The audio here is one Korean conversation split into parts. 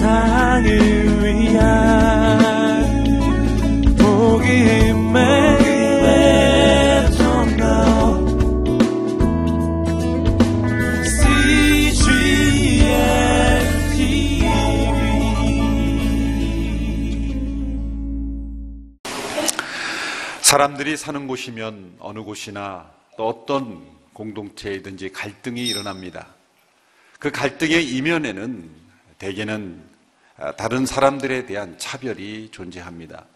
세상을 위한 복음의 사람들이 사는 곳이면 어느 곳이나 또 어떤 공동체이든지 갈등이 일어납니다. 그 갈등의 이면에는 대개는 아, 다른 사람들에 대한 차별이 존재합니다.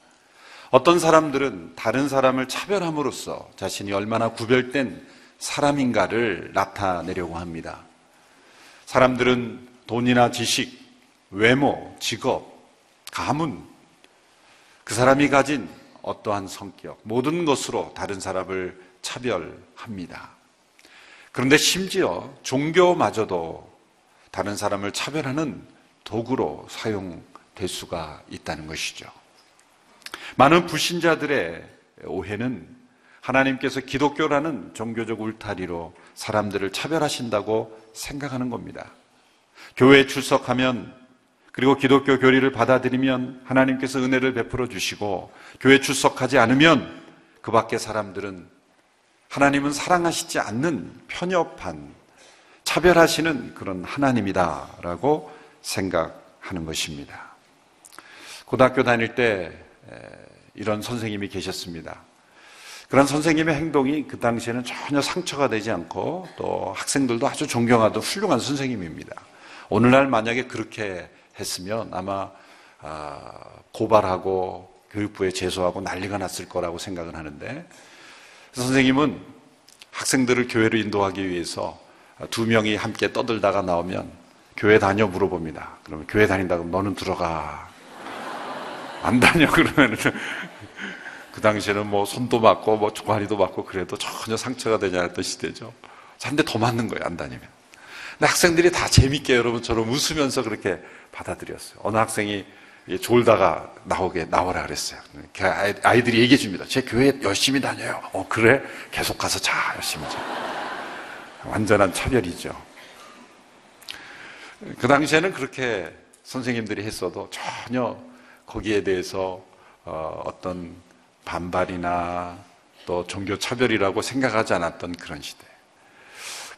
어떤 사람들은 다른 사람을 차별함으로써 자신이 얼마나 구별된 사람인가를 나타내려고 합니다. 사람들은 돈이나 지식, 외모, 직업, 가문, 그 사람이 가진 어떠한 성격, 모든 것으로 다른 사람을 차별합니다. 그런데 심지어 종교마저도 다른 사람을 차별하는 도구로 사용될 수가 있다는 것이죠. 많은 불신자들의 오해는 하나님께서 기독교라는 종교적 울타리로 사람들을 차별하신다고 생각하는 겁니다. 교회에 출석하면 그리고 기독교 교리를 받아들이면 하나님께서 은혜를 베풀어 주시고 교회 출석하지 않으면 그 밖의 사람들은 하나님은 사랑하시지 않는 편협한 차별하시는 그런 하나님이다라고 생각하는 것입니다. 고등학교 다닐 때 이런 선생님이 계셨습니다. 그런 선생님의 행동이 그 당시에는 전혀 상처가 되지 않고 또 학생들도 아주 존경하던 훌륭한 선생님입니다. 오늘날 만약에 그렇게 했으면 아마 아, 고발하고 교육부에 제소하고 난리가 났을 거라고 생각을 하는데 선생님은 학생들을 교회로 인도하기 위해서 두 명이 함께 떠들다가 나오면 교회 다녀 물어봅니다. 그러면 교회 다닌다 그러면 너는 들어가. 안 다녀 그러면은 그 당시에는 뭐 손도 맞고 뭐 종아리도 맞고 그래도 전혀 상처가 되지 않았던 시대죠. 한대 더 맞는 거예요, 안 다니면. 근데 학생들이 다 재밌게 여러분처럼 웃으면서 그렇게 받아들였어요. 어느 학생이 졸다가 나오게 나오라 그랬어요. 그 아이들이 얘기해 줍니다. 제 교회 열심히 다녀요. 어, 그래? 계속 가서 자, 열심히 자. 완전한 차별이죠. 그 당시에는 그렇게 선생님들이 했어도 전혀 거기에 대해서 어, 어떤 반발이나 또 종교 차별이라고 생각하지 않았던 그런 시대.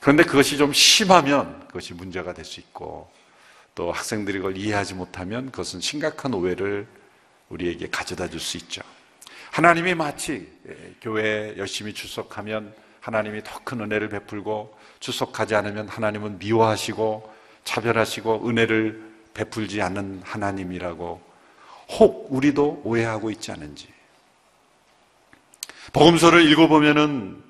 그런데 그것이 좀 심하면 그것이 문제가 될 수 있고 또 학생들이 그걸 이해하지 못하면 그것은 심각한 오해를 우리에게 가져다 줄 수 있죠. 하나님이 마치 교회에 열심히 출석하면 하나님이 더 큰 은혜를 베풀고 출석하지 않으면 하나님은 미워하시고 차별하시고 은혜를 베풀지 않는 하나님이라고 혹 우리도 오해하고 있지 않은지. 복음서를 읽어보면은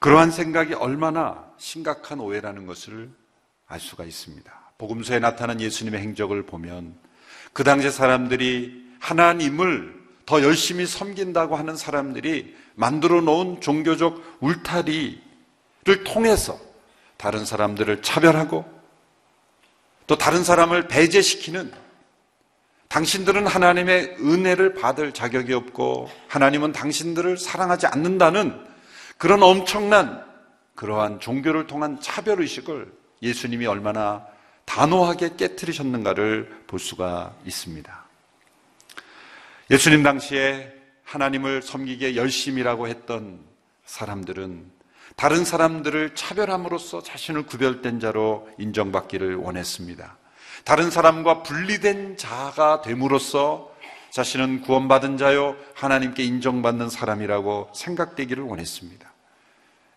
그러한 생각이 얼마나 심각한 오해라는 것을 알 수가 있습니다. 복음서에 나타난 예수님의 행적을 보면 그 당시 사람들이 하나님을 더 열심히 섬긴다고 하는 사람들이 만들어 놓은 종교적 울타리를 통해서 다른 사람들을 차별하고 또 다른 사람을 배제시키는 당신들은 하나님의 은혜를 받을 자격이 없고 하나님은 당신들을 사랑하지 않는다는 그런 엄청난 그러한 종교를 통한 차별의식을 예수님이 얼마나 단호하게 깨뜨리셨는가를 볼 수가 있습니다. 예수님 당시에 하나님을 섬기기에 열심이라고 했던 사람들은 다른 사람들을 차별함으로써 자신을 구별된 자로 인정받기를 원했습니다. 다른 사람과 분리된 자가 됨으로써 자신은 구원받은 자요 하나님께 인정받는 사람이라고 생각되기를 원했습니다.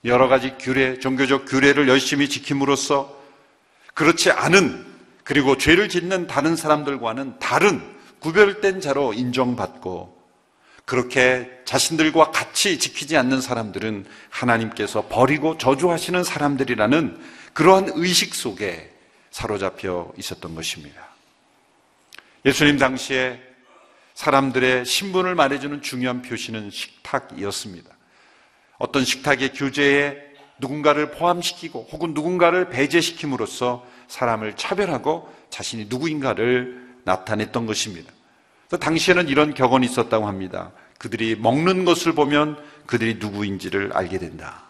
여러 가지 규례, 종교적 규례를 열심히 지킴으로써 그렇지 않은 그리고 죄를 짓는 다른 사람들과는 다른 구별된 자로 인정받고 그렇게 자신들과 같이 지키지 않는 사람들은 하나님께서 버리고 저주하시는 사람들이라는 그러한 의식 속에 사로잡혀 있었던 것입니다. 예수님 당시에 사람들의 신분을 말해주는 중요한 표시는 식탁이었습니다. 어떤 식탁의 규제에 누군가를 포함시키고 혹은 누군가를 배제시킴으로써 사람을 차별하고 자신이 누구인가를 나타냈던 것입니다. 당시에는 이런 격언이 있었다고 합니다. 그들이 먹는 것을 보면 그들이 누구인지를 알게 된다.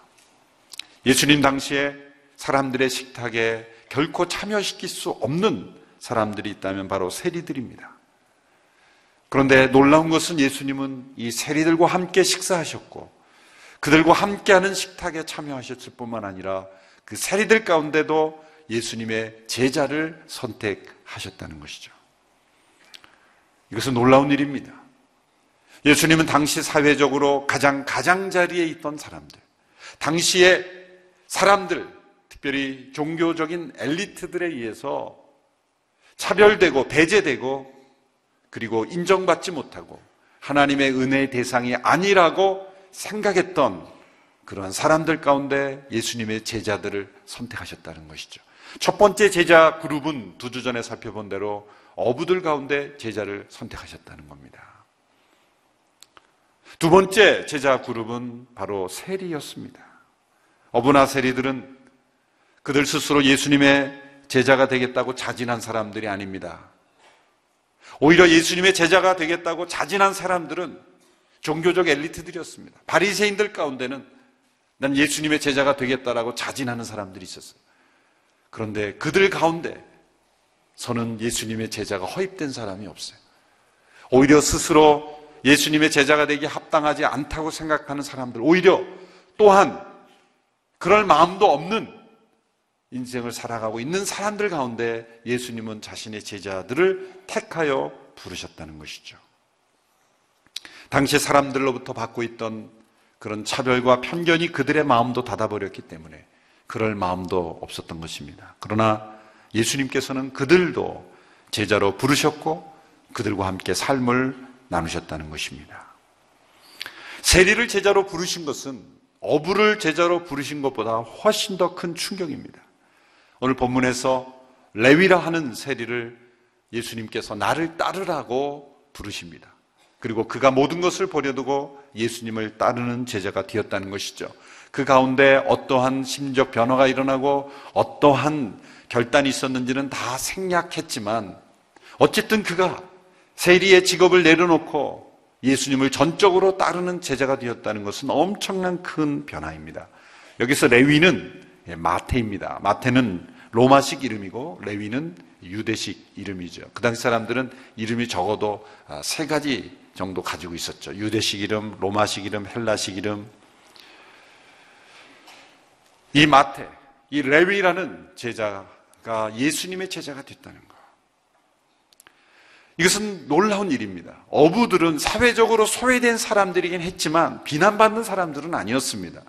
예수님 당시에 사람들의 식탁에 결코 참여시킬 수 없는 사람들이 있다면 바로 세리들입니다. 그런데 놀라운 것은 예수님은 이 세리들과 함께 식사하셨고 그들과 함께하는 식탁에 참여하셨을 뿐만 아니라 그 세리들 가운데도 예수님의 제자를 선택하셨다는 것이죠. 이것은 놀라운 일입니다. 예수님은 당시 사회적으로 가장 가장자리에 있던 사람들, 당시의 사람들, 특별히 종교적인 엘리트들에 의해서 차별되고 배제되고 그리고 인정받지 못하고 하나님의 은혜의 대상이 아니라고 생각했던 그러한 사람들 가운데 예수님의 제자들을 선택하셨다는 것이죠. 첫 번째 제자 그룹은 두 주 전에 살펴본 대로 어부들 가운데 제자를 선택하셨다는 겁니다. 두 번째 제자 그룹은 바로 세리였습니다. 어부나 세리들은 그들 스스로 예수님의 제자가 되겠다고 자진한 사람들이 아닙니다. 오히려 예수님의 제자가 되겠다고 자진한 사람들은 종교적 엘리트들이었습니다. 바리새인들 가운데는 난 예수님의 제자가 되겠다라고 자진하는 사람들이 있었어요. 그런데 그들 가운데 저는 예수님의 제자가 허입된 사람이 없어요. 오히려 스스로 예수님의 제자가 되기 합당하지 않다고 생각하는 사람들, 오히려 또한 그럴 마음도 없는 인생을 살아가고 있는 사람들 가운데 예수님은 자신의 제자들을 택하여 부르셨다는 것이죠. 당시 사람들로부터 받고 있던 그런 차별과 편견이 그들의 마음도 닫아버렸기 때문에 그럴 마음도 없었던 것입니다. 그러나 예수님께서는 그들도 제자로 부르셨고 그들과 함께 삶을 나누셨다는 것입니다. 세리를 제자로 부르신 것은 어부를 제자로 부르신 것보다 훨씬 더 큰 충격입니다. 오늘 본문에서 레위라 하는 세리를 예수님께서 나를 따르라고 부르십니다. 그리고 그가 모든 것을 버려두고 예수님을 따르는 제자가 되었다는 것이죠. 그 가운데 어떠한 심적 변화가 일어나고 어떠한 결단이 있었는지는 다 생략했지만 어쨌든 그가 세리의 직업을 내려놓고 예수님을 전적으로 따르는 제자가 되었다는 것은 엄청난 큰 변화입니다. 여기서 레위는 마태입니다. 마태는 로마식 이름이고 레위는 유대식 이름이죠. 그 당시 사람들은 이름이 적어도 아, 세 가지 정도 가지고 있었죠. 유대식 이름, 로마식 이름, 헬라식 이름. 이 마태, 이 레위라는 제자가 예수님의 제자가 됐다는 것. 이것은 놀라운 일입니다. 어부들은 사회적으로 소외된 사람들이긴 했지만 비난받는 사람들은 아니었습니다.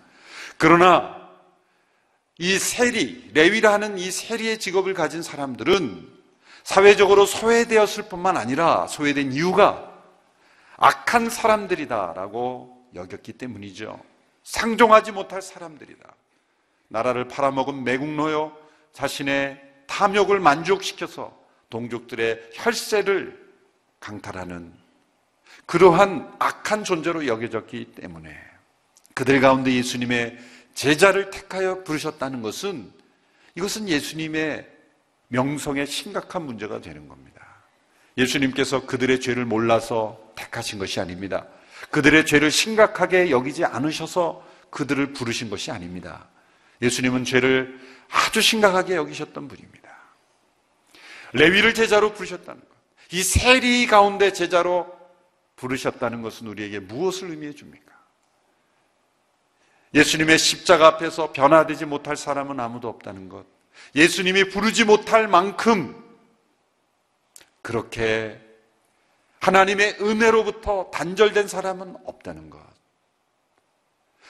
그러나 이 세리, 레위라 하는 이 세리의 직업을 가진 사람들은 사회적으로 소외되었을 뿐만 아니라 소외된 이유가 악한 사람들이다라고 여겼기 때문이죠. 상종하지 못할 사람들이다. 나라를 팔아먹은 매국노요 자신의 탐욕을 만족시켜서 동족들의 혈세를 강탈하는 그러한 악한 존재로 여겨졌기 때문에 그들 가운데 예수님의 제자를 택하여 부르셨다는 것은 이것은 예수님의 명성에 심각한 문제가 되는 겁니다. 예수님께서 그들의 죄를 몰라서 택하신 것이 아닙니다. 그들의 죄를 심각하게 여기지 않으셔서 그들을 부르신 것이 아닙니다. 예수님은 죄를 아주 심각하게 여기셨던 분입니다. 레위를 제자로 부르셨다는 것. 이 세리 가운데 제자로 부르셨다는 것은 우리에게 무엇을 의미해 줍니까? 예수님의 십자가 앞에서 변화되지 못할 사람은 아무도 없다는 것. 예수님이 부르지 못할 만큼 그렇게 하나님의 은혜로부터 단절된 사람은 없다는 것.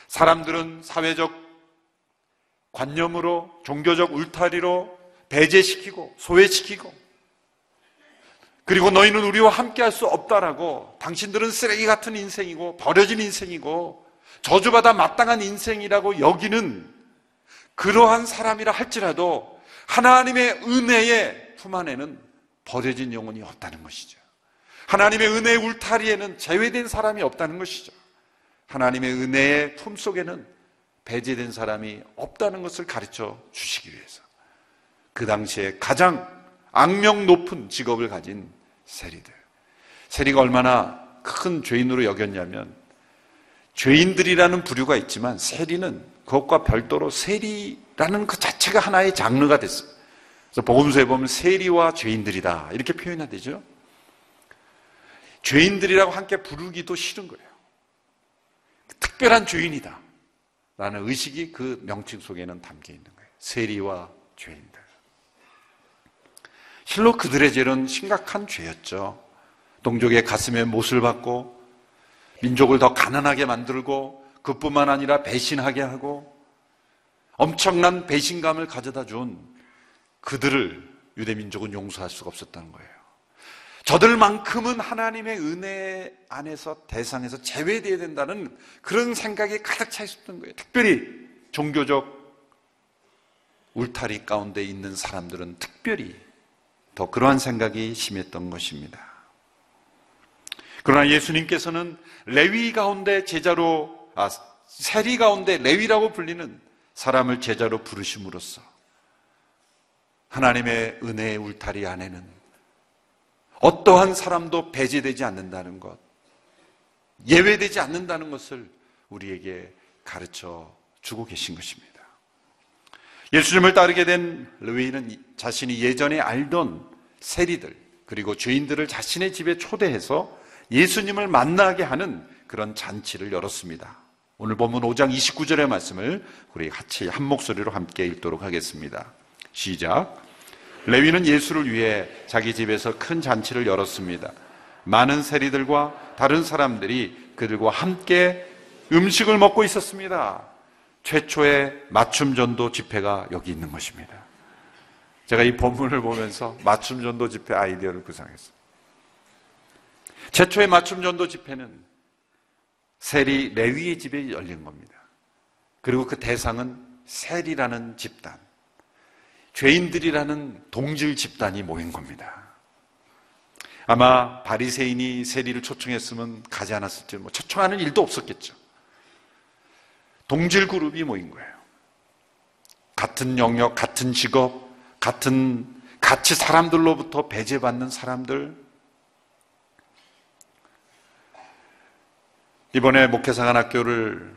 사람들은 사회적 관념으로 종교적 울타리로 배제시키고 소외시키고 그리고 너희는 우리와 함께 할 수 없다라고 당신들은 쓰레기 같은 인생이고 버려진 인생이고 저주받아 마땅한 인생이라고 여기는 그러한 사람이라 할지라도 하나님의 은혜의 품 안에는 버려진 영혼이 없다는 것이죠. 하나님의 은혜의 울타리에는 제외된 사람이 없다는 것이죠. 하나님의 은혜의 품 속에는 배제된 사람이 없다는 것을 가르쳐 주시기 위해서 그 당시에 가장 악명 높은 직업을 가진 세리들. 세리가 얼마나 큰 죄인으로 여겼냐면 죄인들이라는 부류가 있지만 세리는 그것과 별도로 세리라는 그 자체가 하나의 장르가 됐어요. 그래서 복음서에 보면 세리와 죄인들이다 이렇게 표현해야 되죠. 죄인들이라고 함께 부르기도 싫은 거예요. 특별한 죄인이다. 라는 의식이 그 명칭 속에는 담겨 있는 거예요. 세리와 죄인들. 실로 그들의 죄는 심각한 죄였죠. 동족의 가슴에 못을 받고 민족을 더 가난하게 만들고 그뿐만 아니라 배신하게 하고 엄청난 배신감을 가져다 준 그들을 유대 민족은 용서할 수가 없었다는 거예요. 저들만큼은 하나님의 은혜 안에서 대상에서 제외되어야 된다는 그런 생각이 가득 차 있었던 거예요. 특별히 종교적 울타리 가운데 있는 사람들은 특별히 더 그러한 생각이 심했던 것입니다. 그러나 예수님께서는 레위 가운데 제자로, 아, 세리 가운데 레위라고 불리는 사람을 제자로 부르심으로써 하나님의 은혜의 울타리 안에는 어떠한 사람도 배제되지 않는다는 것, 예외되지 않는다는 것을 우리에게 가르쳐 주고 계신 것입니다. 예수님을 따르게 된 레위는 자신이 예전에 알던 세리들 그리고 죄인들을 자신의 집에 초대해서 예수님을 만나게 하는 그런 잔치를 열었습니다. 오늘 본문 5장 29절의 말씀을 우리 같이 한 목소리로 함께 읽도록 하겠습니다. 시작. 레위는 예수를 위해 자기 집에서 큰 잔치를 열었습니다. 많은 세리들과 다른 사람들이 그들과 함께 음식을 먹고 있었습니다. 최초의 맞춤 전도 집회가 여기 있는 것입니다. 제가 이 본문을 보면서 맞춤 전도 집회 아이디어를 구상했어요. 최초의 맞춤 전도 집회는 세리 레위의 집에 열린 겁니다. 그리고 그 대상은 세리라는 집단, 죄인들이라는 동질 집단이 모인 겁니다. 아마 바리새인이 세리를 초청했으면 가지 않았을지 뭐 초청하는 일도 없었겠죠. 동질 그룹이 모인 거예요. 같은 영역, 같은 직업, 같은 같이 사람들로부터 배제받는 사람들. 이번에 목회상한학교를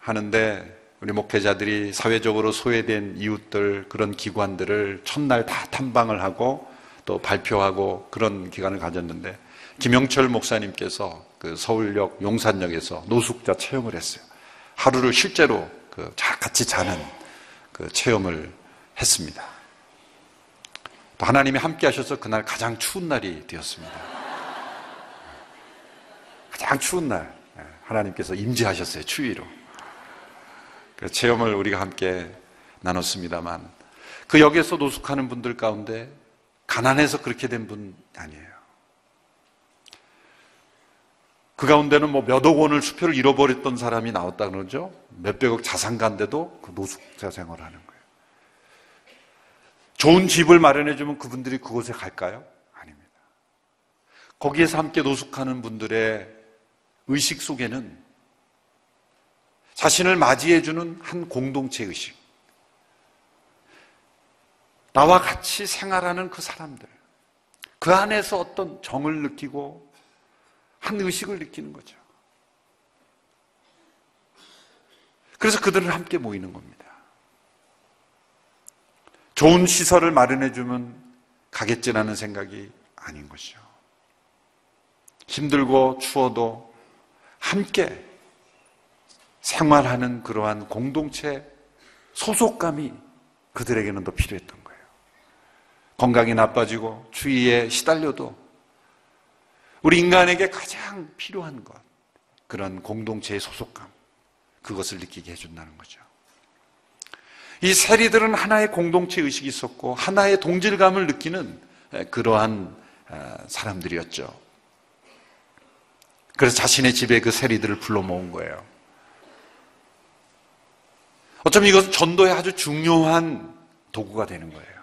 하는데 우리 목회자들이 사회적으로 소외된 이웃들 그런 기관들을 첫날 다 탐방을 하고 또 발표하고 그런 기간을 가졌는데 김영철 목사님께서 그 서울역 용산역에서 노숙자 체험을 했어요. 하루를 실제로 그 같이 자는 그 체험을 했습니다. 또 하나님이 함께 하셔서 그날 가장 추운 날이 되었습니다. 가장 추운 날 예, 하나님께서 임재하셨어요. 추위로. 그 체험을 우리가 함께 나눴습니다만 그 역에서 노숙하는 분들 가운데 가난해서 그렇게 된 분 아니에요. 그 가운데는 뭐 몇억 원을 수표를 잃어버렸던 사람이 나왔다 그러죠. 몇백억 자산가인데도 그 노숙자 생활을 하는 거예요. 좋은 집을 마련해주면 그분들이 그곳에 갈까요? 아닙니다. 거기에서 함께 노숙하는 분들의 의식 속에는 자신을 맞이해주는 한 공동체 의식. 나와 같이 생활하는 그 사람들. 그 안에서 어떤 정을 느끼고 한 의식을 느끼는 거죠. 그래서 그들은 함께 모이는 겁니다. 좋은 시설을 마련해주면 가겠지라는 생각이 아닌 것이죠. 힘들고 추워도 함께 생활하는 그러한 공동체 소속감이 그들에게는 더 필요했던 거예요. 건강이 나빠지고 추위에 시달려도 우리 인간에게 가장 필요한 것, 그런 공동체의 소속감, 그것을 느끼게 해준다는 거죠. 이 세리들은 하나의 공동체 의식이 있었고, 하나의 동질감을 느끼는 그러한 사람들이었죠. 그래서 자신의 집에 그 세리들을 불러 모은 거예요. 어쩌면 이것은 전도의 아주 중요한 도구가 되는 거예요.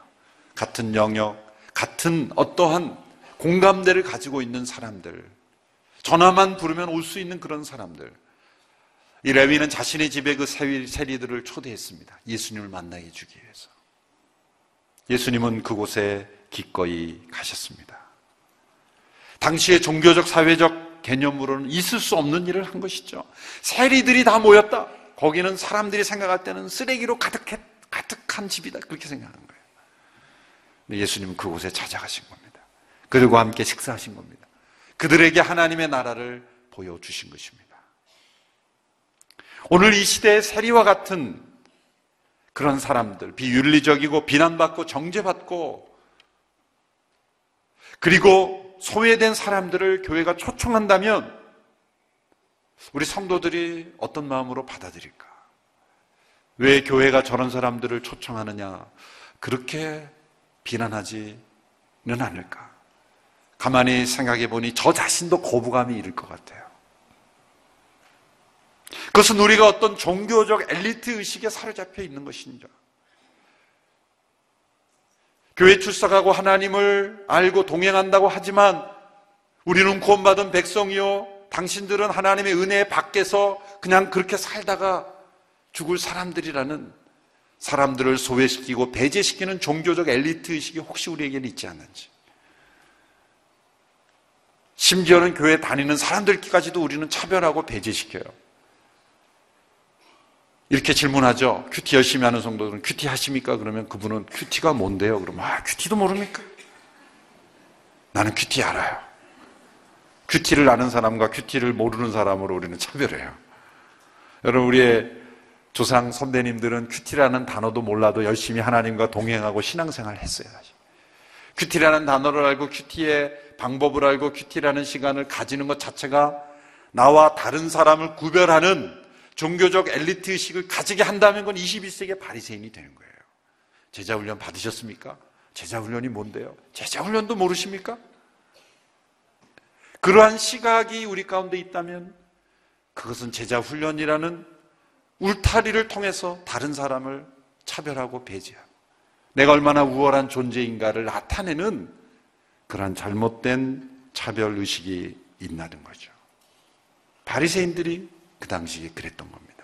같은 영역, 같은 어떠한 공감대를 가지고 있는 사람들, 전화만 부르면 올 수 있는 그런 사람들. 이 레위는 자신의 집에 그 세리들을 초대했습니다. 예수님을 만나게 해주기 위해서. 예수님은 그곳에 기꺼이 가셨습니다. 당시의 종교적, 사회적 개념으로는 있을 수 없는 일을 한 것이죠. 세리들이 다 모였다. 거기는 사람들이 생각할 때는 쓰레기로 가득해, 가득한 집이다. 그렇게 생각하는 거예요. 예수님은 그곳에 찾아가신 겁니다. 그들과 함께 식사하신 겁니다. 그들에게 하나님의 나라를 보여주신 것입니다. 오늘 이 시대의 세리와 같은 그런 사람들, 비윤리적이고 비난받고 정죄받고 그리고 소외된 사람들을 교회가 초청한다면 우리 성도들이 어떤 마음으로 받아들일까? 왜 교회가 저런 사람들을 초청하느냐? 그렇게 비난하지는 않을까? 가만히 생각해 보니 저 자신도 거부감이 이를 것 같아요. 그것은 우리가 어떤 종교적 엘리트 의식에 사로잡혀 있는 것인지. 교회 출석하고 하나님을 알고 동행한다고 하지만 우리는 구원받은 백성이요. 당신들은 하나님의 은혜 밖에서 그냥 그렇게 살다가 죽을 사람들이라는 사람들을 소외시키고 배제시키는 종교적 엘리트 의식이 혹시 우리에게는 있지 않는지. 심지어는 교회 다니는 사람들까지도 우리는 차별하고 배제시켜요. 이렇게 질문하죠. 큐티 열심히 하는 성도들은 큐티 하십니까? 그러면 그분은 큐티가 뭔데요? 그러면 아, 큐티도 모릅니까? 나는 큐티 알아요. 큐티를 아는 사람과 큐티를 모르는 사람으로 우리는 차별해요. 여러분, 우리의 조상 선배님들은 큐티라는 단어도 몰라도 열심히 하나님과 동행하고 신앙생활 했어요. 큐티라는 단어를 알고 큐티의 방법을 알고 큐티라는 시간을 가지는 것 자체가 나와 다른 사람을 구별하는 종교적 엘리트 의식을 가지게 한다면 그건 21세기의 바리새인이 되는 거예요. 제자 훈련 받으셨습니까? 제자 훈련이 뭔데요? 제자 훈련도 모르십니까? 그러한 시각이 우리 가운데 있다면 그것은 제자 훈련이라는 울타리를 통해서 다른 사람을 차별하고 배제하고 내가 얼마나 우월한 존재인가를 나타내는 그러한 잘못된 차별 의식이 있나는 거죠. 바리새인들이 그 당시에 그랬던 겁니다.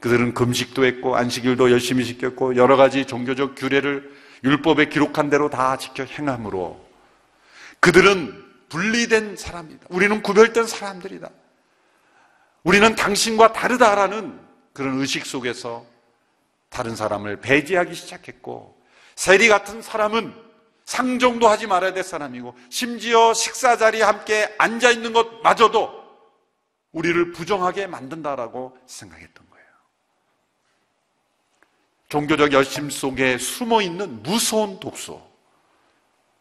그들은 금식도 했고 안식일도 열심히 지켰고 여러 가지 종교적 규례를 율법에 기록한 대로 다 지켜 행함으로 그들은 분리된 사람이다. 우리는 구별된 사람들이다. 우리는 당신과 다르다라는 그런 의식 속에서 다른 사람을 배제하기 시작했고 세리 같은 사람은 상종도 하지 말아야 될 사람이고 심지어 식사 자리에 함께 앉아 있는 것마저도 우리를 부정하게 만든다라고 생각했던 거예요. 종교적 열심 속에 숨어 있는 무서운 독소.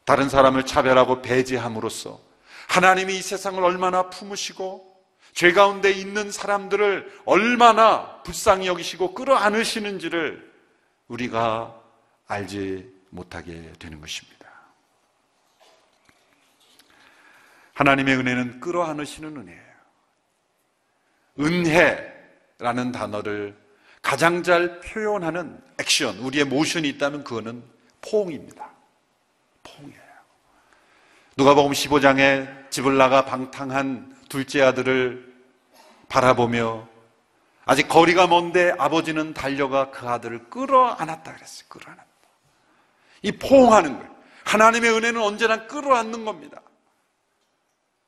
다른 사람을 차별하고 배제함으로써 하나님이 이 세상을 얼마나 품으시고 죄 가운데 있는 사람들을 얼마나 불쌍히 여기시고 끌어안으시는지를 우리가 알지 못하게 되는 것입니다. 하나님의 은혜는 끌어안으시는 은혜예요. 은혜라는 단어를 가장 잘 표현하는 액션, 우리의 모션이 있다면 그거는 포옹입니다. 포옹이에요. 누가복음 15장에 집을 나가 방탕한 둘째 아들을 바라보며 아직 거리가 먼데 아버지는 달려가 그 아들을 끌어안았다 그랬어요. 끌어안았다. 이 포옹하는 거예요. 하나님의 은혜는 언제나 끌어안는 겁니다.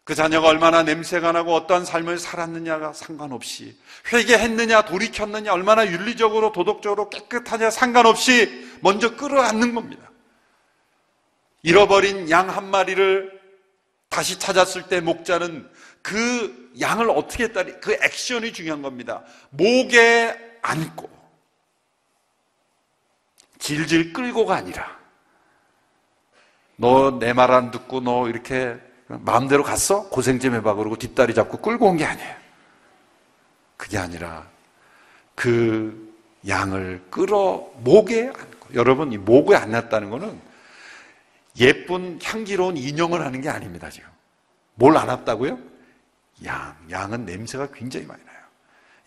그 자녀가 얼마나 냄새가 나고 어떠한 삶을 살았느냐가 상관없이 회개했느냐 돌이켰느냐 얼마나 윤리적으로 도덕적으로 깨끗하냐 상관없이 먼저 끌어안는 겁니다. 잃어버린 양 한 마리를 다시 찾았을 때 목자는 그 양을 어떻게 했다니 그 액션이 중요한 겁니다. 목에 안고 질질 끌고가 아니라 너 내 말 안 듣고 너 이렇게 마음대로 갔어? 고생 좀 해봐. 그러고 뒷다리 잡고 끌고 온 게 아니에요. 그게 아니라 그 양을 끌어 목에 안고. 여러분, 이 목에 안았다는 거는 예쁜 향기로운 인형을 하는 게 아닙니다, 지금. 뭘 안았다고요? 양. 양은 냄새가 굉장히 많이 나요.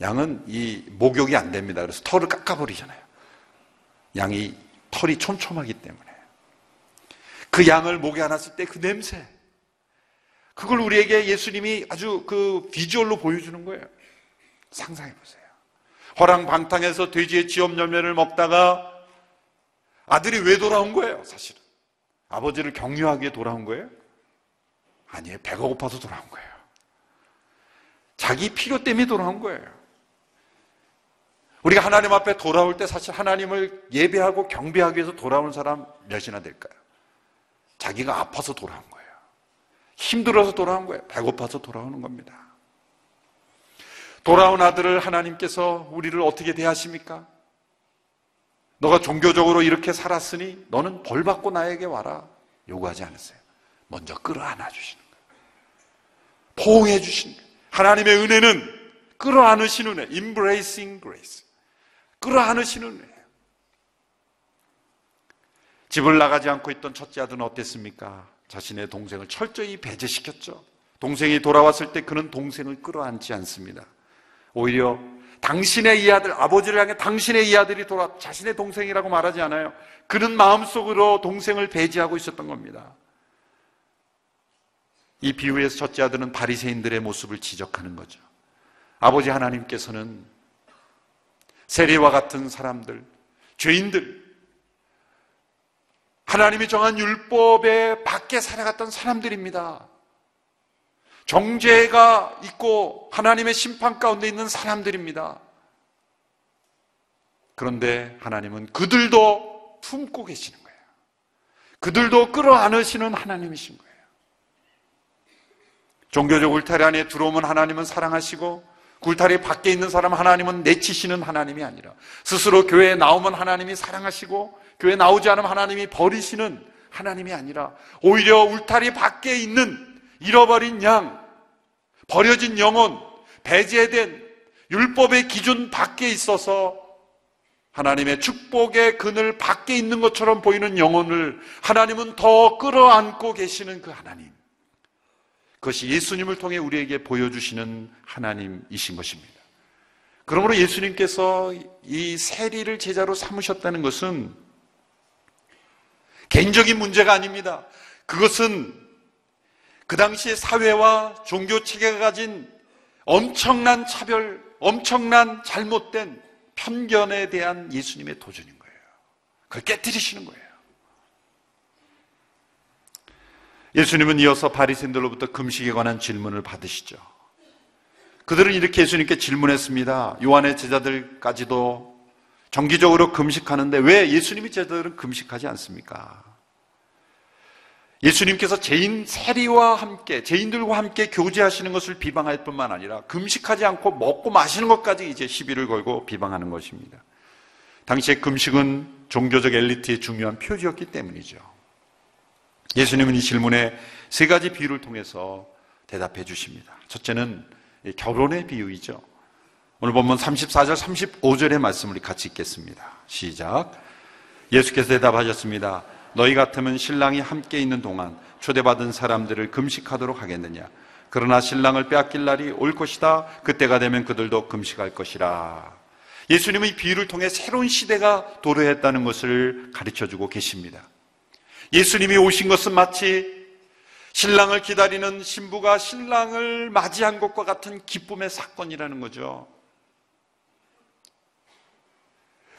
양은 이 목욕이 안 됩니다. 그래서 털을 깎아버리잖아요. 양이 털이 촘촘하기 때문에. 그 양을 목에 안았을 때 그 냄새. 그걸 우리에게 예수님이 아주 그 비주얼로 보여주는 거예요. 상상해 보세요. 허랑 방탕에서 돼지의 지엄 열매를 먹다가 아들이 왜 돌아온 거예요, 사실은? 아버지를 격려하기에 돌아온 거예요? 아니에요. 배가 고파서 돌아온 거예요. 자기 필요 때문에 돌아온 거예요. 우리가 하나님 앞에 돌아올 때 사실 하나님을 예배하고 경배하기 위해서 돌아오는 사람 몇이나 될까요? 자기가 아파서 돌아온 거예요. 힘들어서 돌아온 거예요. 배고파서 돌아오는 겁니다. 돌아온 아들을 하나님께서 우리를 어떻게 대하십니까? 너가 종교적으로 이렇게 살았으니 너는 벌 받고 나에게 와라. 요구하지 않았어요. 먼저 끌어안아 주시는 거예요. 포옹해 주시는 거예요. 하나님의 은혜는 끌어안으시는 은혜, embracing grace. 끌어안으시는 은혜예요. 집을 나가지 않고 있던 첫째 아들은 어땠습니까? 자신의 동생을 철저히 배제시켰죠. 동생이 돌아왔을 때 그는 동생을 끌어안지 않습니다. 오히려 당신의 이 아들, 아버지를 향해 당신의 이 아들이 돌아 자신의 동생이라고 말하지 않아요. 그는 마음속으로 동생을 배제하고 있었던 겁니다. 이 비유에서 첫째 아들은 바리새인들의 모습을 지적하는 거죠. 아버지 하나님께서는 세리와 같은 사람들, 죄인들, 하나님이 정한 율법에 밖에 살아갔던 사람들입니다. 정죄가 있고 하나님의 심판 가운데 있는 사람들입니다. 그런데 하나님은 그들도 품고 계시는 거예요. 그들도 끌어안으시는 하나님이신 거예요. 종교적 울타리 안에 들어오면 하나님은 사랑하시고 울타리 밖에 있는 사람 하나님은 내치시는 하나님이 아니라 스스로 교회에 나오면 하나님이 사랑하시고 교회 나오지 않으면 하나님이 버리시는 하나님이 아니라 오히려 울타리 밖에 있는 잃어버린 양, 버려진 영혼, 배제된 율법의 기준 밖에 있어서 하나님의 축복의 그늘 밖에 있는 것처럼 보이는 영혼을 하나님은 더 끌어안고 계시는 그 하나님. 그것이 예수님을 통해 우리에게 보여주시는 하나님이신 것입니다. 그러므로 예수님께서 이 세리를 제자로 삼으셨다는 것은 개인적인 문제가 아닙니다. 그것은 그 당시의 사회와 종교 체계가 가진 엄청난 차별, 엄청난 잘못된 편견에 대한 예수님의 도전인 거예요. 그걸 깨뜨리시는 거예요. 예수님은 이어서 바리새인들로부터 금식에 관한 질문을 받으시죠. 그들은 이렇게 예수님께 질문했습니다. 요한의 제자들까지도 정기적으로 금식하는데 왜 예수님의 제자들은 금식하지 않습니까? 예수님께서 죄인 세리와 함께 죄인들과 함께 교제하시는 것을 비방할 뿐만 아니라 금식하지 않고 먹고 마시는 것까지 이제 시비를 걸고 비방하는 것입니다. 당시에 금식은 종교적 엘리트의 중요한 표지였기 때문이죠. 예수님은 이 질문에 세 가지 비유를 통해서 대답해 주십니다. 첫째는 결혼의 비유이죠. 오늘 본문 34절, 35절의 말씀을 같이 읽겠습니다. 시작. 예수께서 대답하셨습니다. 너희 같으면 신랑이 함께 있는 동안 초대받은 사람들을 금식하도록 하겠느냐? 그러나 신랑을 빼앗길 날이 올 것이다. 그때가 되면 그들도 금식할 것이라. 예수님은 이 비유를 통해 새로운 시대가 도래했다는 것을 가르쳐 주고 계십니다. 예수님이 오신 것은 마치 신랑을 기다리는 신부가 신랑을 맞이한 것과 같은 기쁨의 사건이라는 거죠.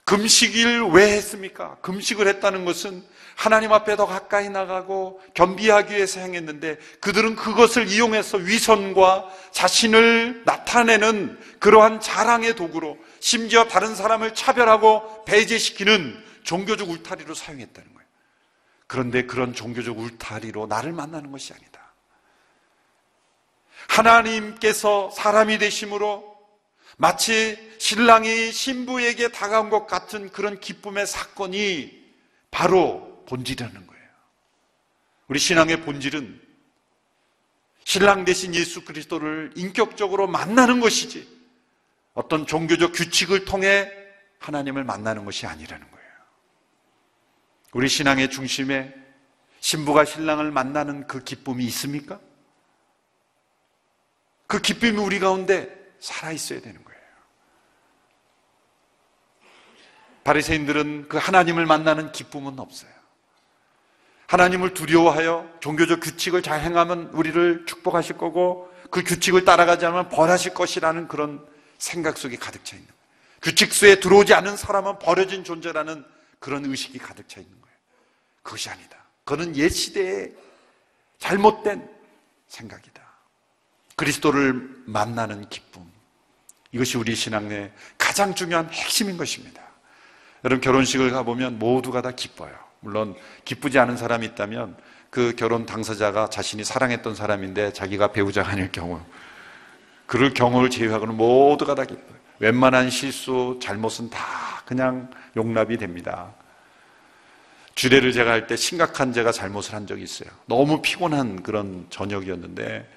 금식을 왜 했습니까? 금식을 했다는 것은 하나님 앞에 더 가까이 나가고 겸비하기 위해서 행했는데 그들은 그것을 이용해서 위선과 자신을 나타내는 그러한 자랑의 도구로 심지어 다른 사람을 차별하고 배제시키는 종교적 울타리로 사용했다는 거예요. 그런데 그런 종교적 울타리로 나를 만나는 것이 아니다. 하나님께서 사람이 되심으로 마치 신랑이 신부에게 다가온 것 같은 그런 기쁨의 사건이 바로 본질이라는 거예요. 우리 신앙의 본질은 신랑 대신 예수 그리스도를 인격적으로 만나는 것이지 어떤 종교적 규칙을 통해 하나님을 만나는 것이 아니라는 거예요. 우리 신앙의 중심에 신부가 신랑을 만나는 그 기쁨이 있습니까? 그 기쁨이 우리 가운데 살아 있어야 되는 거예요. 바리새인들은 그 하나님을 만나는 기쁨은 없어요. 하나님을 두려워하여 종교적 규칙을 잘 행하면 우리를 축복하실 거고 그 규칙을 따라가지 않으면 벌하실 것이라는 그런 생각 속에 가득 차 있는 거예요. 규칙수에 들어오지 않은 사람은 버려진 존재라는 그런 의식이 가득 차 있는 거예요. 그것이 아니다. 그는 옛 시대의 잘못된 생각이다. 그리스도를 만나는 기쁨. 이것이 우리 신앙의 가장 가장 중요한 핵심인 것입니다. 여러분 결혼식을 가보면 모두가 다 기뻐요. 물론 기쁘지 않은 사람이 있다면 그 결혼 당사자가 자신이 사랑했던 사람인데 자기가 배우자가 아닐 경우 그럴 경우를 제외하고는 모두가 다 기뻐요. 웬만한 실수, 잘못은 다 그냥 용납이 됩니다. 주례를 제가 할 때 심각한 제가 잘못을 한 적이 있어요. 너무 피곤한 그런 저녁이었는데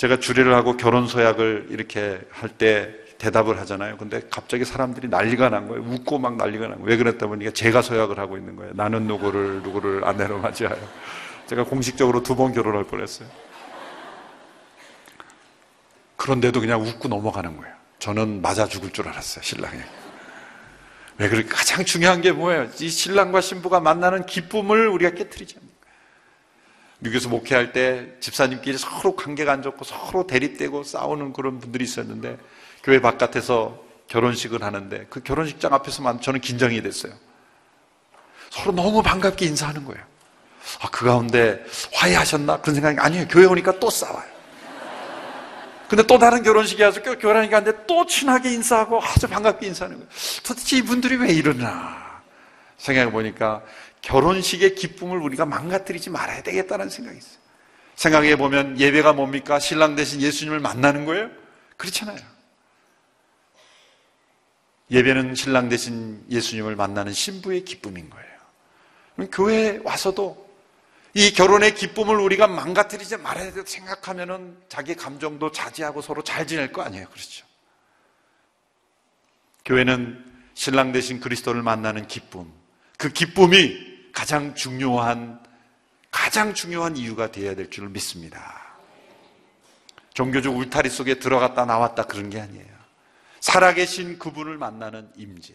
제가 주례를 하고 결혼 서약을 이렇게 할 때 대답을 하잖아요. 근데 갑자기 사람들이 난리가 난 거예요. 웃고 막 난리가 난 거예요. 왜 그랬다 보니까 제가 서약을 하고 있는 거예요. 나는 누구를 누구를 아내로 맞이하여. 제가 공식적으로 두 번 결혼할 뻔했어요. 그런데도 그냥 웃고 넘어가는 거예요. 저는 맞아 죽을 줄 알았어요, 신랑이. 왜 그렇게 가장 중요한 게 뭐예요? 이 신랑과 신부가 만나는 기쁨을 우리가 깨뜨리지 거예요. 미국에서 목회할 때 집사님끼리 서로 관계가 안 좋고 서로 대립되고 싸우는 그런 분들이 있었는데 교회 바깥에서 결혼식을 하는데 그 결혼식장 앞에서만 저는 긴장이 됐어요. 서로 너무 반갑게 인사하는 거예요. 아, 그 가운데 화해하셨나? 그런 생각이 아니에요. 교회 오니까 또 싸워요. 근데 또 다른 결혼식에 와서 교회하니까 하는데 또 친하게 인사하고 아주 반갑게 인사하는 거예요. 도대체 이분들이 왜 이러나? 생각해 보니까 결혼식의 기쁨을 우리가 망가뜨리지 말아야 되겠다는 생각이 있어요. 생각해 보면 예배가 뭡니까? 신랑 대신 예수님을 만나는 거예요? 그렇잖아요. 예배는 신랑 대신 예수님을 만나는 신부의 기쁨인 거예요. 교회에 와서도 이 결혼의 기쁨을 우리가 망가뜨리지 말아야 된다 생각하면은 자기 감정도 자제하고 서로 잘 지낼 거 아니에요. 그렇죠? 교회는 신랑 대신 그리스도를 만나는 기쁨. 그 기쁨이 가장 중요한, 가장 중요한 이유가 되어야 될 줄 믿습니다. 종교적 울타리 속에 들어갔다 나왔다 그런 게 아니에요. 살아계신 그분을 만나는 임재.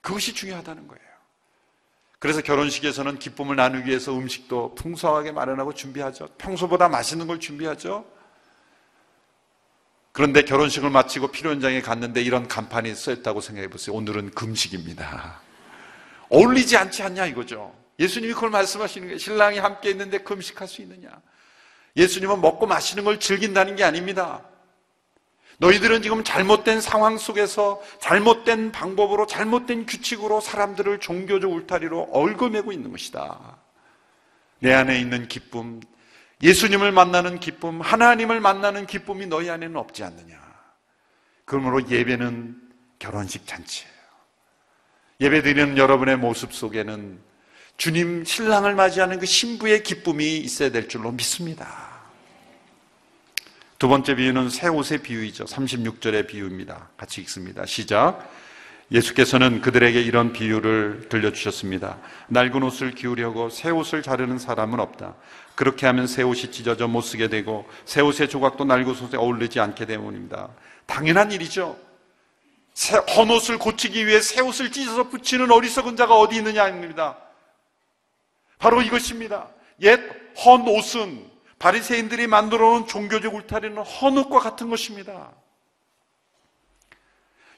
그것이 중요하다는 거예요. 그래서 결혼식에서는 기쁨을 나누기 위해서 음식도 풍성하게 마련하고 준비하죠. 평소보다 맛있는 걸 준비하죠. 그런데 결혼식을 마치고 피로 현장에 갔는데 이런 간판이 써있다고 생각해 보세요. 오늘은 금식입니다. 어울리지 않지 않냐 이거죠. 예수님이 그걸 말씀하시는 거예요. 신랑이 함께 있는데 금식할 수 있느냐. 예수님은 먹고 마시는 걸 즐긴다는 게 아닙니다. 너희들은 지금 잘못된 상황 속에서 잘못된 방법으로 잘못된 규칙으로 사람들을 종교적 울타리로 얽어매고 있는 것이다. 내 안에 있는 기쁨, 예수님을 만나는 기쁨, 하나님을 만나는 기쁨이 너희 안에는 없지 않느냐. 그러므로 예배는 결혼식 잔치 예요. 예배 드리는 여러분의 모습 속에는 주님 신랑을 맞이하는 그 신부의 기쁨이 있어야 될 줄로 믿습니다. 두 번째 비유는 새 옷의 비유이죠. 36절의 비유입니다. 같이 읽습니다. 시작. 예수께서는 그들에게 이런 비유를 들려주셨습니다. 낡은 옷을 기우려고 새 옷을 자르는 사람은 없다. 그렇게 하면 새 옷이 찢어져 못 쓰게 되고 새 옷의 조각도 낡은 옷에 어울리지 않게 때문입니다. 당연한 일이죠. 새, 헌 옷을 고치기 위해 새 옷을 찢어서 붙이는 어리석은 자가 어디 있느냐 입니다. 바로 이것입니다. 옛 헌 옷은 바리새인들이 만들어 놓은 종교적 울타리는 헌옷과 같은 것입니다.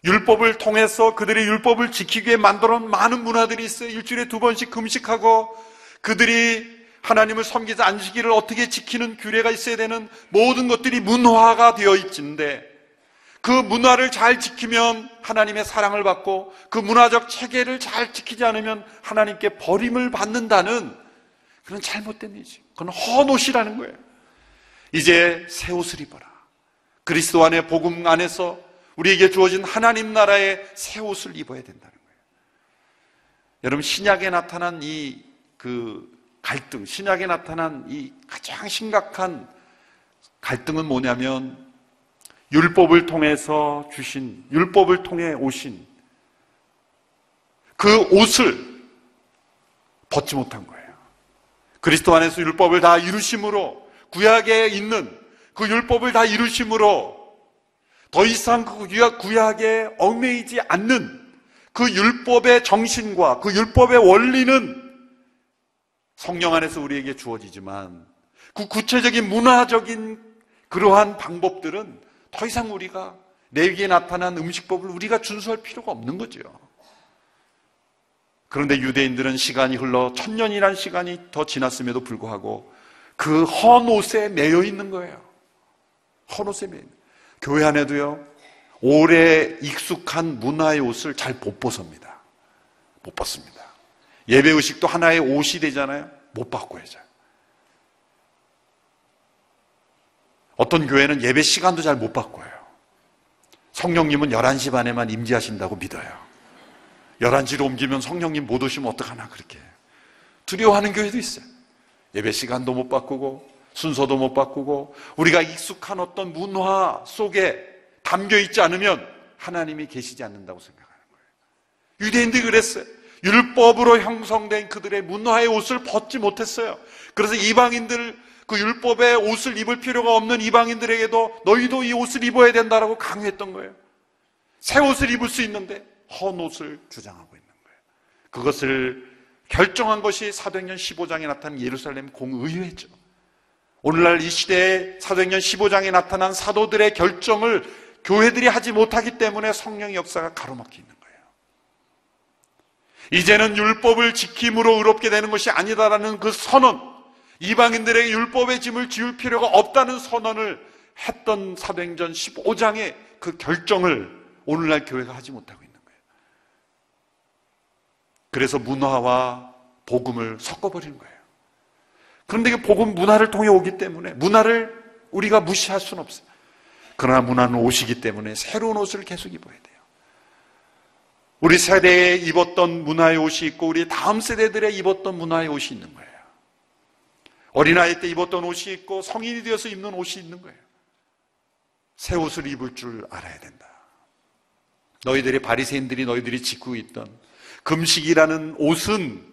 율법을 통해서 그들의 율법을 지키기 위해 만들어 놓은 많은 문화들이 있어요. 일주일에 두 번씩 금식하고 그들이 하나님을 섬기자 안식일을 어떻게 지키는 규례가 있어야 되는 모든 것들이 문화가 되어 있는데 그 문화를 잘 지키면 하나님의 사랑을 받고 그 문화적 체계를 잘 지키지 않으면 하나님께 버림을 받는다는 그런 잘못된 일이지. 그건 헌옷이라는 거예요. 이제 새 옷을 입어라. 그리스도 안에 복음 안에서 우리에게 주어진 하나님 나라의 새 옷을 입어야 된다는 거예요. 여러분 신약에 나타난 이 그 갈등, 신약에 나타난 이 가장 심각한 갈등은 뭐냐면 율법을 통해서 주신 율법을 통해 오신 그 옷을 벗지 못한 거예요. 그리스도 안에서 율법을 다 이루심으로 구약에 있는 그 율법을 다 이루심으로 더 이상 그 구약에 얽매이지 않는 그 율법의 정신과 그 율법의 원리는 성령 안에서 우리에게 주어지지만 그 구체적인 문화적인 그러한 방법들은 더 이상 우리가 레위기에 나타난 음식법을 우리가 준수할 필요가 없는 거죠. 그런데 유대인들은 시간이 흘러 천년이란 시간이 더 지났음에도 불구하고 그 헌옷에 매여 있는 거예요. 헌옷에 매여 있는. 교회 안에도요. 오래 익숙한 문화의 옷을 잘 못 벗습니다. 못 벗습니다. 예배 의식도 하나의 옷이 되잖아요. 못 바꿔야죠. 어떤 교회는 예배 시간도 잘 못 바꿔요. 성령님은 11시 반에만 임재하신다고 믿어요. 11시로 옮기면 성령님 못 오시면 어떡하나 그렇게. 두려워하는 교회도 있어요. 예배 시간도 못 바꾸고 순서도 못 바꾸고 우리가 익숙한 어떤 문화 속에 담겨 있지 않으면 하나님이 계시지 않는다고 생각하는 거예요. 유대인들이 그랬어요. 율법으로 형성된 그들의 문화의 옷을 벗지 못했어요. 그래서 이방인들 그 율법의 옷을 입을 필요가 없는 이방인들에게도 너희도 이 옷을 입어야 된다라고 강요했던 거예요. 새 옷을 입을 수 있는데 헌 옷을 주장하고 있는 거예요. 그것을 결정한 것이 사도행전 15장에 나타난 예루살렘 공의회죠. 오늘날 이 시대에 사도행전 15장에 나타난 사도들의 결정을 교회들이 하지 못하기 때문에 성령 역사가 가로막혀 있는 거예요. 이제는 율법을 지킴으로 의롭게 되는 것이 아니다라는 그 선언, 이방인들에게 율법의 짐을 지울 필요가 없다는 선언을 했던 사도행전 15장의 그 결정을 오늘날 교회가 하지 못하고 있는 거예요. 그래서 문화와 복음을 섞어버리는 거예요. 그런데 그 복음 문화를 통해 오기 때문에 문화를 우리가 무시할 수는 없어요. 그러나 문화는 옷이기 때문에 새로운 옷을 계속 입어야 돼요. 우리 세대에 입었던 문화의 옷이 있고 우리 다음 세대들의 입었던 문화의 옷이 있는 거예요. 어린아이 때 입었던 옷이 있고 성인이 되어서 입는 옷이 있는 거예요. 새 옷을 입을 줄 알아야 된다. 너희들이 바리새인들이 너희들이 짓고 있던 금식이라는 옷은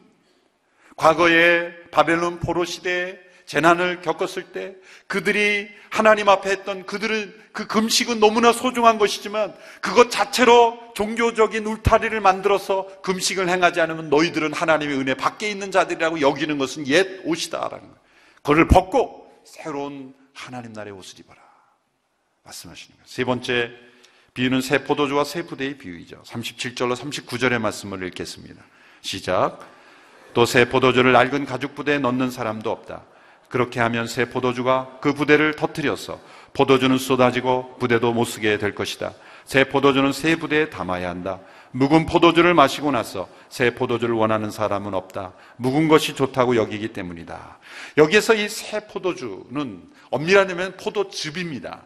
과거에 바벨론 포로 시대에 재난을 겪었을 때 그들이 하나님 앞에 했던 그들은 그 금식은 너무나 소중한 것이지만 그것 자체로 종교적인 울타리를 만들어서 금식을 행하지 않으면 너희들은 하나님의 은혜 밖에 있는 자들이라고 여기는 것은 옛 옷이다라는 거예요. 그를 벗고 새로운 하나님 나라의 옷을 입어라. 말씀하시는 거예요. 세 번째 비유는 새 포도주와 새 부대의 비유이죠. 37절로 39절의 말씀을 읽겠습니다. 시작. 또 새 포도주를 낡은 가죽 부대에 넣는 사람도 없다. 그렇게 하면 새 포도주가 그 부대를 터뜨려서 포도주는 쏟아지고 부대도 못 쓰게 될 것이다. 새 포도주는 새 부대에 담아야 한다. 묵은 포도주를 마시고 나서 새 포도주를 원하는 사람은 없다. 묵은 것이 좋다고 여기기 때문이다. 여기에서 이 새 포도주는 엄밀하면 포도즙입니다.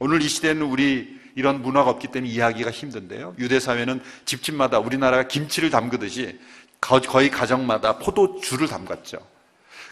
오늘 이 시대는 우리 이런 문화가 없기 때문에 이해하기가 힘든데요. 유대 사회는 집집마다 우리나라가 김치를 담그듯이 거의 가정마다 포도주를 담갔죠.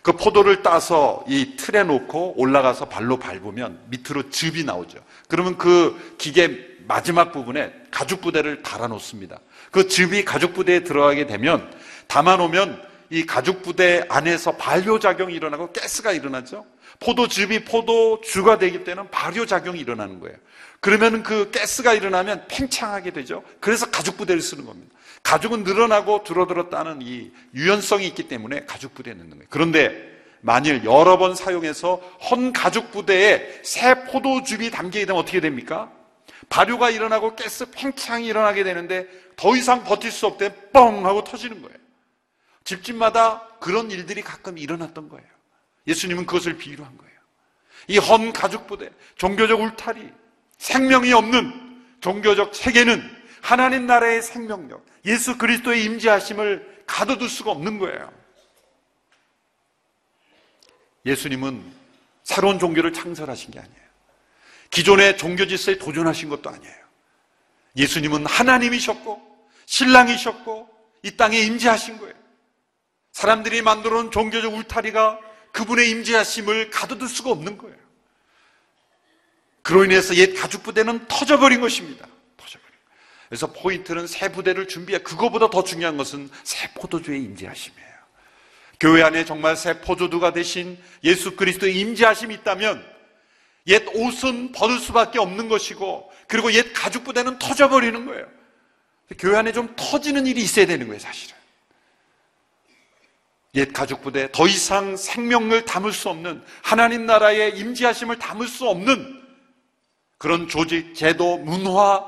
그 포도를 따서 이 틀에 놓고 올라가서 발로 밟으면 밑으로 즙이 나오죠. 그러면 그 기계 마지막 부분에 가죽 부대를 달아 놓습니다. 그 즙이 가죽 부대에 들어가게 되면 담아 놓으면 이 가죽 부대 안에서 발효 작용이 일어나고 가스가 일어나죠. 포도즙이 포도주가 되기 때는 발효 작용이 일어나는 거예요. 그러면 그 가스가 일어나면 팽창하게 되죠. 그래서 가죽 부대를 쓰는 겁니다. 가죽은 늘어나고 줄어들었다는 이 유연성이 있기 때문에 가죽 부대에 넣는 거예요. 그런데 만일 여러 번 사용해서 헌 가죽 부대에 새 포도즙이 담기게 되면 어떻게 됩니까? 발효가 일어나고 가스 팽창이 일어나게 되는데 더 이상 버틸 수 없대 뻥 하고 터지는 거예요. 집집마다 그런 일들이 가끔 일어났던 거예요. 예수님은 그것을 비유로 한 거예요. 이 헌 가죽 부대, 종교적 울타리, 생명이 없는 종교적 체계는 하나님 나라의 생명력, 예수 그리스도의 임재하심을 가둬둘 수가 없는 거예요. 예수님은 새로운 종교를 창설하신 게 아니에요. 기존의 종교 질서에 도전하신 것도 아니에요. 예수님은 하나님이셨고 신랑이셨고 이 땅에 임재하신 거예요. 사람들이 만들어 놓은 종교적 울타리가 그분의 임재하심을 가둬둘 수가 없는 거예요. 그로 인해서 옛 가죽 부대는 터져버린 것입니다. 터져버린. 그래서 포인트는 새 부대를 준비해. 그거보다 더 중요한 것은 새 포도주의 임재하심이에요. 교회 안에 정말 새 포도주가 되신 예수 그리스도의 임재하심이 있다면 옛 옷은 벗을 수밖에 없는 것이고 그리고 옛 가죽 부대는 터져버리는 거예요. 교회 안에 좀 터지는 일이 있어야 되는 거예요, 사실은. 옛 가죽 부대 더 이상 생명을 담을 수 없는 하나님 나라의 임재하심을 담을 수 없는 그런 조직, 제도, 문화,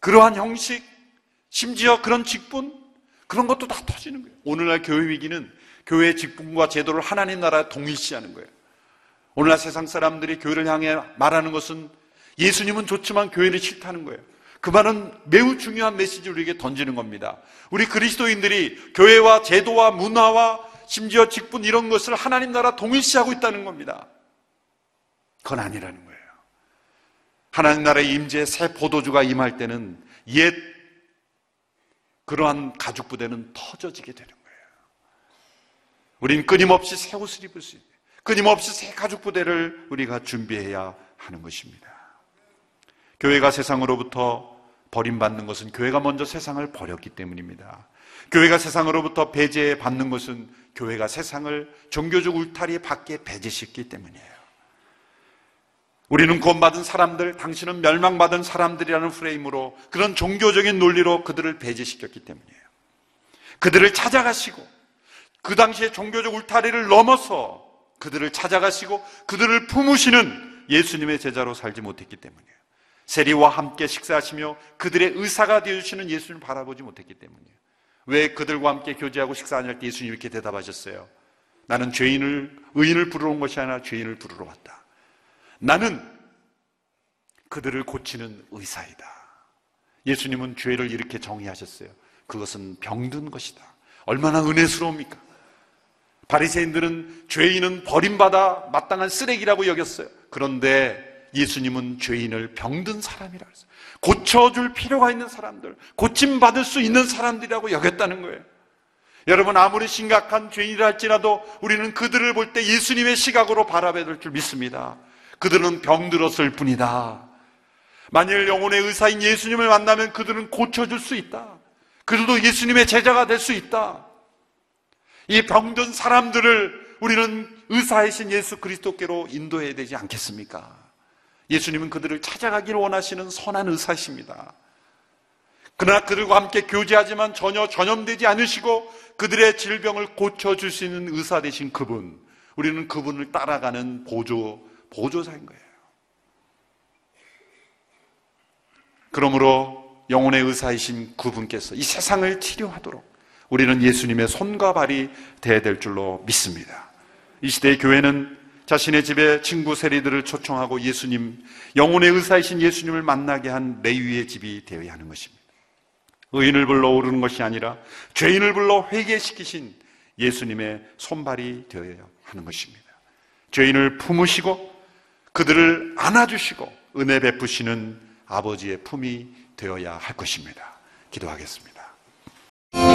그러한 형식, 심지어 그런 직분 그런 것도 다 터지는 거예요. 오늘날 교회 위기는 교회의 직분과 제도를 하나님 나라에 동일시하는 거예요. 오늘날 세상 사람들이 교회를 향해 말하는 것은 예수님은 좋지만 교회는 싫다는 거예요. 그 말은 매우 중요한 메시지를 우리에게 던지는 겁니다. 우리 그리스도인들이 교회와 제도와 문화와 심지어 직분 이런 것을 하나님 나라 동일시하고 있다는 겁니다. 그건 아니라는 거예요. 하나님 나라의 임재에 새 포도주가 임할 때는 옛 그러한 가죽 부대는 터져지게 되는 거예요. 우린 끊임없이 새 옷을 입을 수 있는, 끊임없이 새 가죽 부대를 우리가 준비해야 하는 것입니다. 교회가 세상으로부터 버림받는 것은 교회가 먼저 세상을 버렸기 때문입니다. 교회가 세상으로부터 배제받는 것은 교회가 세상을 종교적 울타리 밖에 배제시켰기 때문이에요. 우리는 구원받은 사람들, 당신은 멸망받은 사람들이라는 프레임으로 그런 종교적인 논리로 그들을 배제시켰기 때문이에요. 그들을 찾아가시고 그 당시에 종교적 울타리를 넘어서 그들을 찾아가시고 그들을 품으시는 예수님의 제자로 살지 못했기 때문이에요. 세리와 함께 식사하시며 그들의 의사가 되어주시는 예수님을 바라보지 못했기 때문이에요. 왜 그들과 함께 교제하고 식사할 때 예수님이 이렇게 대답하셨어요? 나는 죄인을, 의인을 부르러 온 것이 아니라 죄인을 부르러 왔다. 나는 그들을 고치는 의사이다. 예수님은 죄를 이렇게 정의하셨어요. 그것은 병든 것이다. 얼마나 은혜스러웁니까? 바리새인들은 죄인은 버림받아 마땅한 쓰레기라고 여겼어요. 그런데 예수님은 죄인을 병든 사람이라고 했어요. 고쳐줄 필요가 있는 사람들, 고침받을 수 있는 사람들이라고 여겼다는 거예요. 여러분, 아무리 심각한 죄인이라 할지라도 우리는 그들을 볼 때 예수님의 시각으로 바라봐야 될 줄 믿습니다. 그들은 병들었을 뿐이다. 만일 영혼의 의사인 예수님을 만나면 그들은 고쳐줄 수 있다. 그들도 예수님의 제자가 될 수 있다. 이 병든 사람들을 우리는 의사이신 예수 그리스도께로 인도해야 되지 않겠습니까? 예수님은 그들을 찾아가기를 원하시는 선한 의사이십니다. 그러나 그들과 함께 교제하지만 전혀 전염되지 않으시고 그들의 질병을 고쳐줄 수 있는 의사 되신 그분, 우리는 그분을 따라가는 보조, 보조사인 거예요. 그러므로 영혼의 의사이신 그분께서 이 세상을 치료하도록 우리는 예수님의 손과 발이 되어야 될 줄로 믿습니다. 이 시대의 교회는 자신의 집에 친구 세리들을 초청하고 예수님, 영혼의 의사이신 예수님을 만나게 한 레위의 집이 되어야 하는 것입니다. 의인을 불러 오르는 것이 아니라 죄인을 불러 회개시키신 예수님의 손발이 되어야 하는 것입니다. 죄인을 품으시고 그들을 안아주시고 은혜 베푸시는 아버지의 품이 되어야 할 것입니다. 기도하겠습니다.